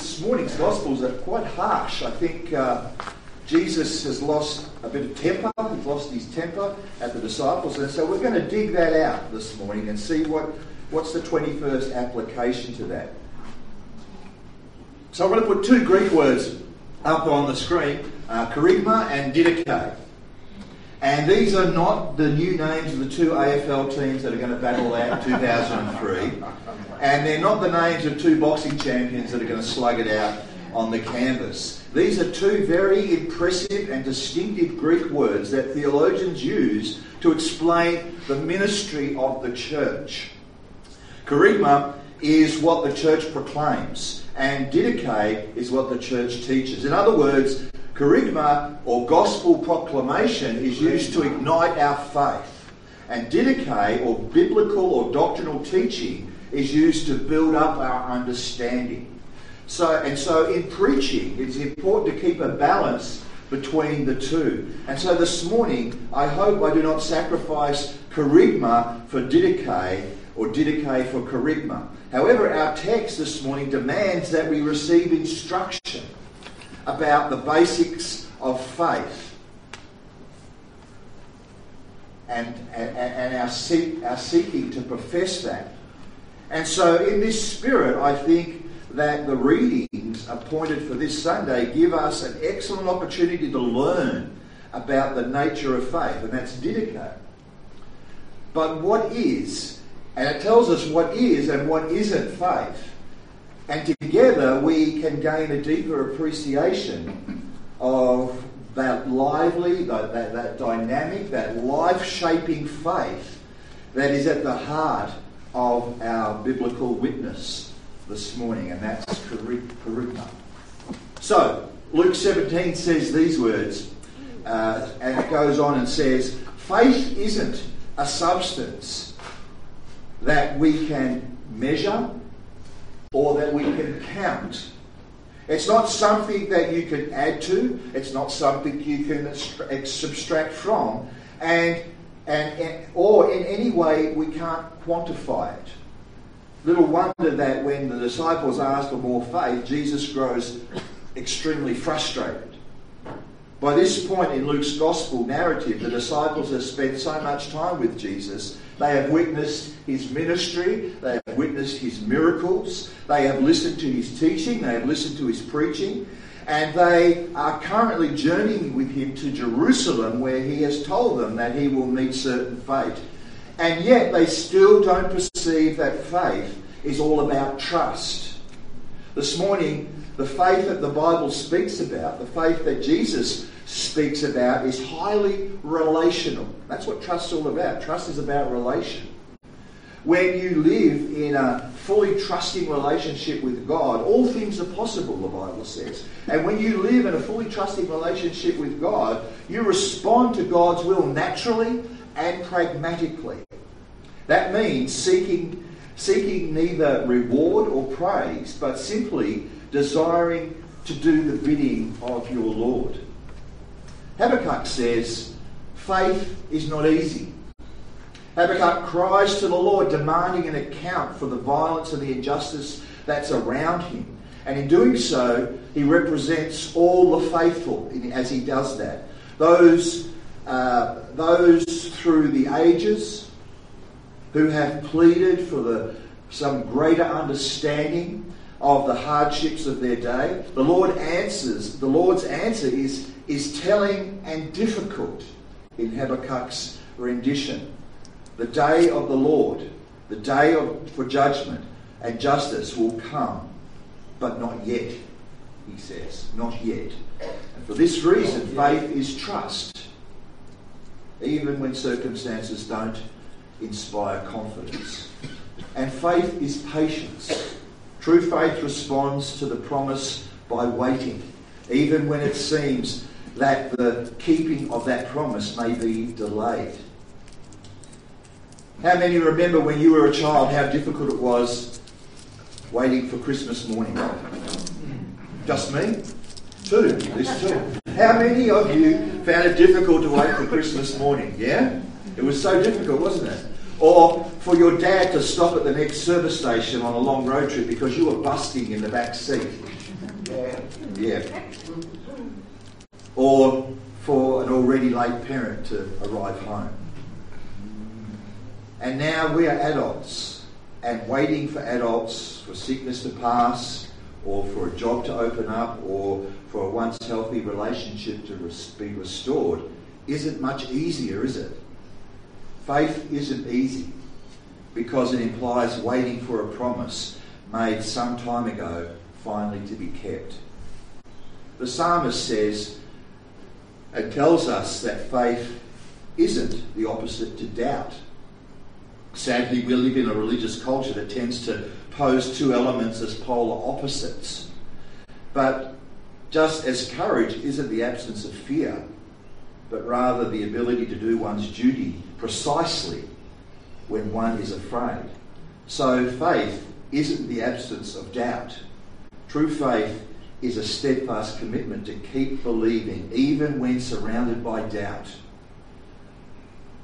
this morning's Gospels are quite harsh. I think uh, Jesus has lost a bit of temper. He's lost his temper at the disciples. And so we're going to dig that out this morning and see what, what's the 21st application to that. So I'm going to put two Greek words up on the screen, uh, kerygma and didache. And these are not the new names of the two AFL teams that are going to battle out in 2003. And they're not the names of two boxing champions that are going to slug it out on the canvas. These are two very impressive and distinctive Greek words that theologians use to explain the ministry of the church. Kerygma is what the church proclaims, and didache is what the church teaches. In other words, kerygma or gospel proclamation is used to ignite our faith, and didache or biblical or doctrinal teaching is used to build up our understanding. So, and so in preaching, it's important to keep a balance between the two. And so this morning, I hope I do not sacrifice kerygma for didache or didache for kerygma. However, our text this morning demands that we receive instruction about the basics of faith and, and, and our, seek, our seeking to profess that. And so, in this spirit, I think that the readings appointed for this Sunday give us an excellent opportunity to learn about the nature of faith, and that's didache. But what is, and it tells us what is and what isn't faith. And together we can gain a deeper appreciation of that lively, that, that, that dynamic, that life shaping faith that is at the heart of our biblical witness this morning, and that's kerygma. So, Luke 17 says these words, uh, and it goes on and says, Faith isn't a substance that we can measure or that we can count. It's not something that you can add to, it's not something you can subtract from, and, and, and or in any way we can't quantify it. Little wonder that when the disciples ask for more faith, Jesus grows extremely frustrated. By this point in Luke's gospel narrative, the disciples have spent so much time with Jesus they have witnessed his ministry. They have witnessed his miracles. They have listened to his teaching. They have listened to his preaching. And they are currently journeying with him to Jerusalem, where he has told them that he will meet certain fate. And yet they still don't perceive that faith is all about trust. This morning, the faith that the Bible speaks about, the faith that Jesus speaks about is highly relational. That's what trust's all about. Trust is about relation. When you live in a fully trusting relationship with God, all things are possible, the Bible says. And when you live in a fully trusting relationship with God, you respond to God's will naturally and pragmatically. That means seeking, seeking neither reward or praise, but simply desiring to do the bidding of your Lord. Habakkuk says, faith is not easy. Habakkuk cries to the Lord, demanding an account for the violence and the injustice that's around him. And in doing so, he represents all the faithful as he does that. Those, uh, those through the ages who have pleaded for the, some greater understanding of the hardships of their day. The Lord answers, the Lord's answer is is telling and difficult in Habakkuk's rendition. The day of the Lord, the day of, for judgment and justice will come, but not yet, he says. Not yet. And for this reason, faith is trust, even when circumstances don't inspire confidence. And faith is patience. True faith responds to the promise by waiting, even when it seems that the keeping of that promise may be delayed. How many remember when you were a child how difficult it was waiting for Christmas morning? Just me? Two. There's two. How many of you found it difficult to wait for Christmas morning? Yeah? It was so difficult, wasn't it? Or for your dad to stop at the next service station on a long road trip because you were busting in the back seat. Yeah. Yeah. Or for an already late parent to arrive home. And now we are adults and waiting for adults for sickness to pass or for a job to open up or for a once healthy relationship to be restored isn't much easier, is it? Faith isn't easy because it implies waiting for a promise made some time ago finally to be kept. The psalmist says and tells us that faith isn't the opposite to doubt. Sadly, we live in a religious culture that tends to pose two elements as polar opposites. But just as courage isn't the absence of fear, but rather the ability to do one's duty precisely when one is afraid. So faith isn't the absence of doubt. True faith is a steadfast commitment to keep believing even when surrounded by doubt.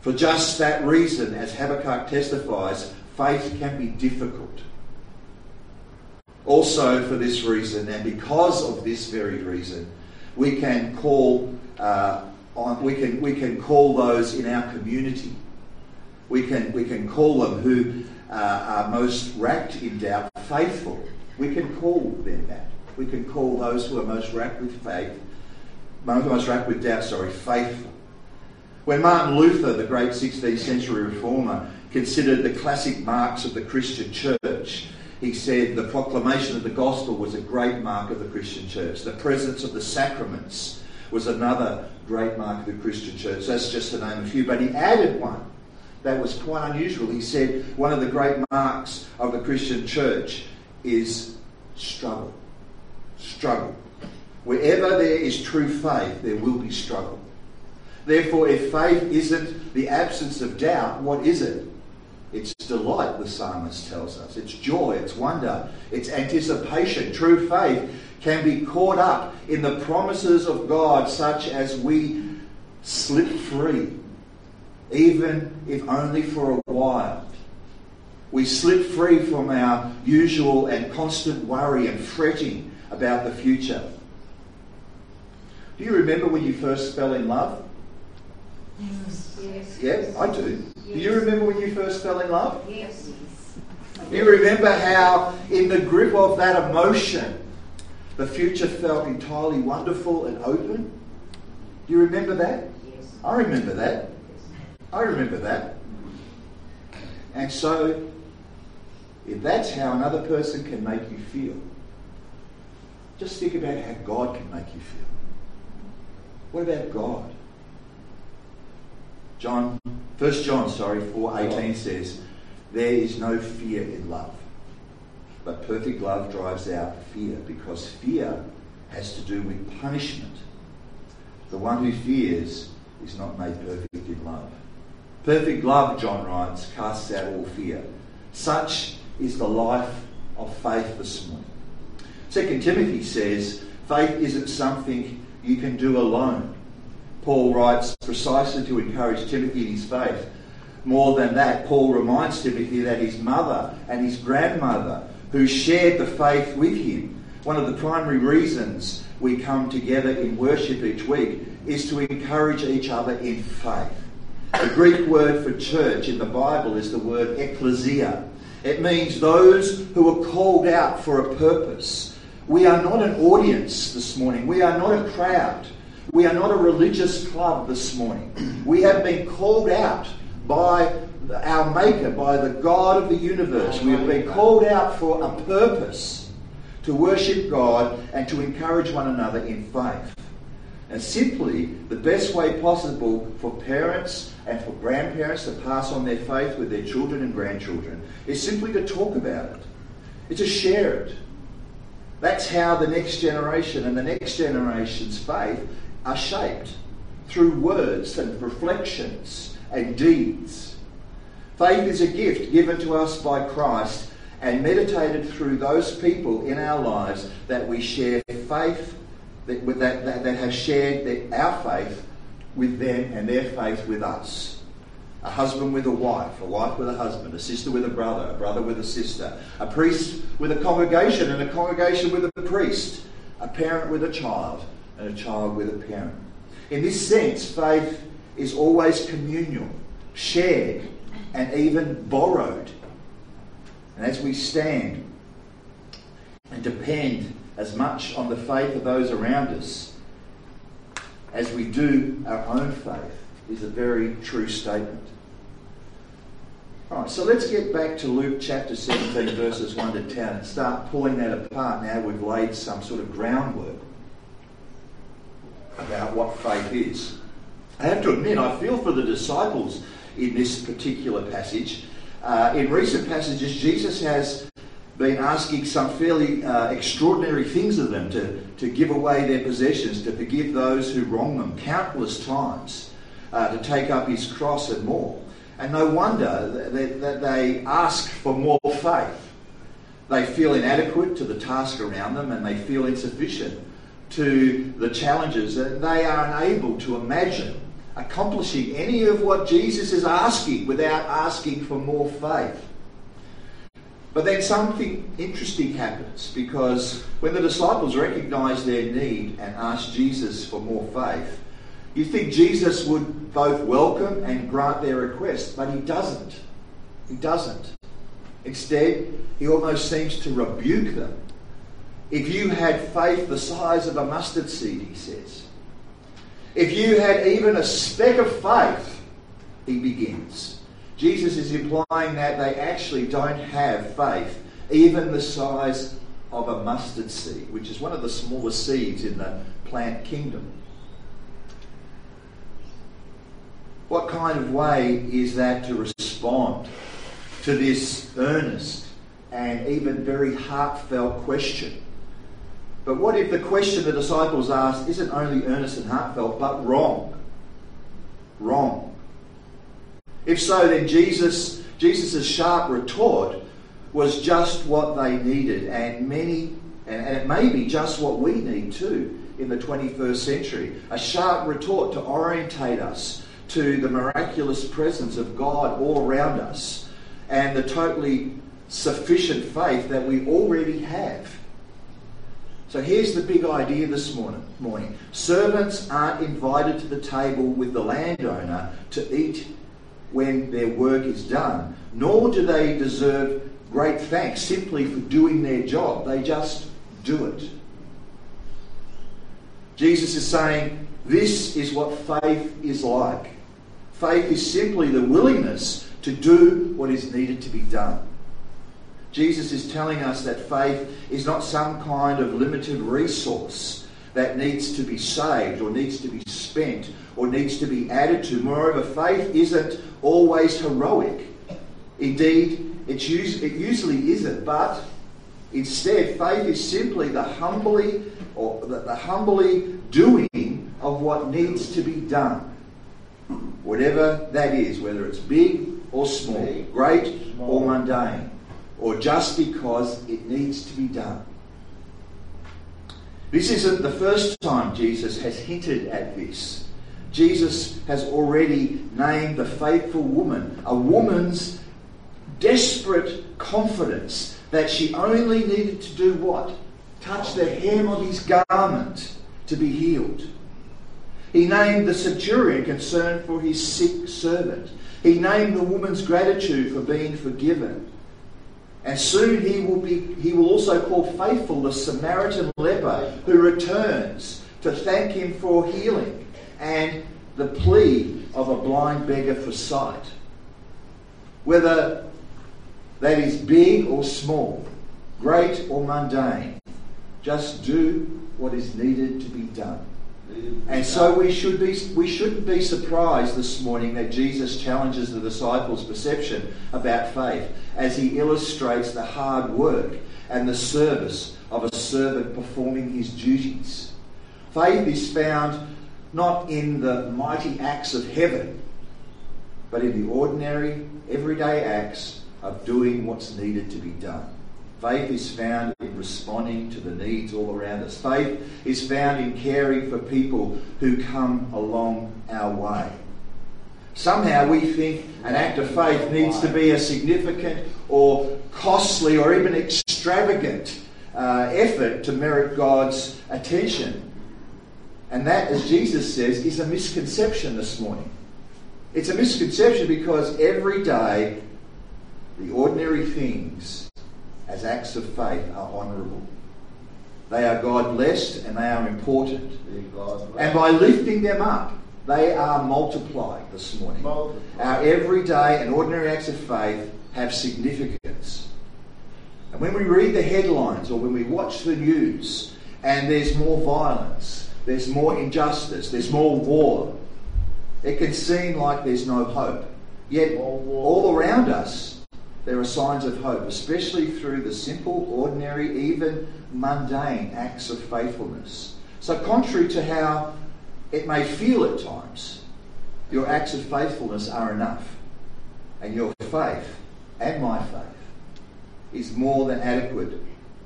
For just that reason, as Habakkuk testifies, faith can be difficult. Also, for this reason, and because of this very reason, we can call uh, on, we can we can call those in our community. We can we can call them who uh, are most racked in doubt faithful. We can call them that. We can call those who are most racked with faith, most racked with doubt. Sorry, faithful. When Martin Luther, the great 16th century reformer, considered the classic marks of the Christian church, he said the proclamation of the gospel was a great mark of the Christian church. The presence of the sacraments was another great mark of the Christian church. That's just to name a few. But he added one that was quite unusual. He said one of the great marks of the Christian church is struggle. Struggle. Wherever there is true faith, there will be struggle. Therefore, if faith isn't the absence of doubt, what is it? It's delight, the psalmist tells us. It's joy, it's wonder, it's anticipation. True faith can be caught up in the promises of God, such as we slip free, even if only for a while. We slip free from our usual and constant worry and fretting about the future. Do you remember when you first fell in love? Yes. Yes. Yeah, I do. Yes. Do you remember when you first fell in love? Yes. Do you remember how, in the grip of that emotion, the future felt entirely wonderful and open? Do you remember that? Yes. I remember that. I remember that. And so, if that's how another person can make you feel, just think about how God can make you feel. What about God? John, 1 John, sorry, 4.18 says, There is no fear in love, but perfect love drives out fear, because fear has to do with punishment. The one who fears is not made perfect in love. Perfect love, John writes, casts out all fear. Such is the life of faith this morning. Second Timothy says, faith isn't something you can do alone. Paul writes precisely to encourage Timothy in his faith. More than that, Paul reminds Timothy that his mother and his grandmother, who shared the faith with him, one of the primary reasons we come together in worship each week is to encourage each other in faith. The Greek word for church in the Bible is the word ecclesia. It means those who are called out for a purpose. We are not an audience this morning. We are not a crowd. We are not a religious club this morning. We have been called out by our Maker, by the God of the universe. We have been called out for a purpose to worship God and to encourage one another in faith. And simply, the best way possible for parents and for grandparents to pass on their faith with their children and grandchildren is simply to talk about it, it's to share it. That's how the next generation and the next generation's faith are shaped through words and reflections and deeds. Faith is a gift given to us by Christ and meditated through those people in our lives that we share faith, that, that, that, that have shared their, our faith with them and their faith with us. A husband with a wife, a wife with a husband, a sister with a brother, a brother with a sister, a priest with a congregation, and a congregation with a priest, a parent with a child, and a child with a parent. In this sense, faith is always communal, shared, and even borrowed. And as we stand and depend as much on the faith of those around us as we do our own faith, is a very true statement. All right, so let's get back to Luke chapter 17, verses 1 to 10, and start pulling that apart now we've laid some sort of groundwork about what faith is. I have to admit, I feel for the disciples in this particular passage. Uh, in recent passages, Jesus has been asking some fairly uh, extraordinary things of them to, to give away their possessions, to forgive those who wrong them countless times, uh, to take up his cross and more. And no wonder that, that they ask for more faith. They feel inadequate to the task around them and they feel insufficient to the challenges. And they are unable to imagine accomplishing any of what Jesus is asking without asking for more faith. But then something interesting happens because when the disciples recognize their need and ask Jesus for more faith, you think Jesus would both welcome and grant their request, but he doesn't. He doesn't. Instead, he almost seems to rebuke them. If you had faith the size of a mustard seed, he says. If you had even a speck of faith, he begins. Jesus is implying that they actually don't have faith, even the size of a mustard seed, which is one of the smallest seeds in the plant kingdom. What kind of way is that to respond to this earnest and even very heartfelt question? But what if the question the disciples asked isn't only earnest and heartfelt, but wrong? Wrong. If so, then Jesus, Jesus' sharp retort was just what they needed, and many, and, and it may be just what we need too in the 21st century. A sharp retort to orientate us to the miraculous presence of God all around us and the totally sufficient faith that we already have. So here's the big idea this morning. morning. Servants aren't invited to the table with the landowner to eat when their work is done, nor do they deserve great thanks simply for doing their job. They just do it. Jesus is saying this is what faith is like. Faith is simply the willingness to do what is needed to be done. Jesus is telling us that faith is not some kind of limited resource that needs to be saved or needs to be spent or needs to be added to. Moreover, faith isn't always heroic. Indeed, it usually isn't, but instead, faith is simply the humbly or the humbly doing of what needs to be done whatever that is, whether it's big or small, great or mundane, or just because it needs to be done. This isn't the first time Jesus has hinted at this. Jesus has already named the faithful woman, a woman's desperate confidence that she only needed to do what? Touch the hem of his garment to be healed. He named the centurion concerned for his sick servant. He named the woman's gratitude for being forgiven. And soon he will, be, he will also call faithful the Samaritan leper who returns to thank him for healing and the plea of a blind beggar for sight. Whether that is big or small, great or mundane, just do what is needed to be done. And so we should be we shouldn't be surprised this morning that Jesus challenges the disciples' perception about faith as he illustrates the hard work and the service of a servant performing his duties. Faith is found not in the mighty acts of heaven, but in the ordinary, everyday acts of doing what's needed to be done. Faith is found in responding to the needs all around us. Faith is found in caring for people who come along our way. Somehow we think an act of faith needs to be a significant or costly or even extravagant uh, effort to merit God's attention. And that, as Jesus says, is a misconception this morning. It's a misconception because every day the ordinary things as acts of faith are honourable. They are God blessed and they are important. And by lifting them up, they are multiplied this morning. Multiplied. Our everyday and ordinary acts of faith have significance. And when we read the headlines or when we watch the news and there's more violence, there's more injustice, there's more war, it can seem like there's no hope. Yet, all around us, there are signs of hope, especially through the simple, ordinary, even mundane acts of faithfulness. So, contrary to how it may feel at times, your acts of faithfulness are enough. And your faith, and my faith, is more than adequate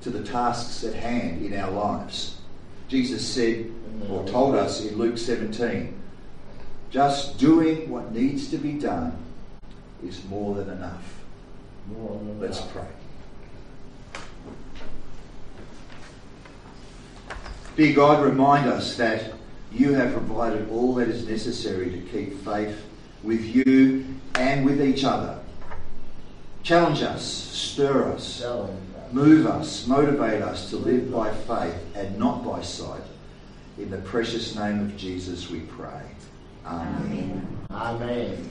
to the tasks at hand in our lives. Jesus said, or told us in Luke 17, just doing what needs to be done is more than enough. More than Let's pray. Dear God, remind us that you have provided all that is necessary to keep faith with you and with each other. Challenge us, stir us, move us, motivate us to live by faith and not by sight. In the precious name of Jesus we pray. Amen. Amen. Amen.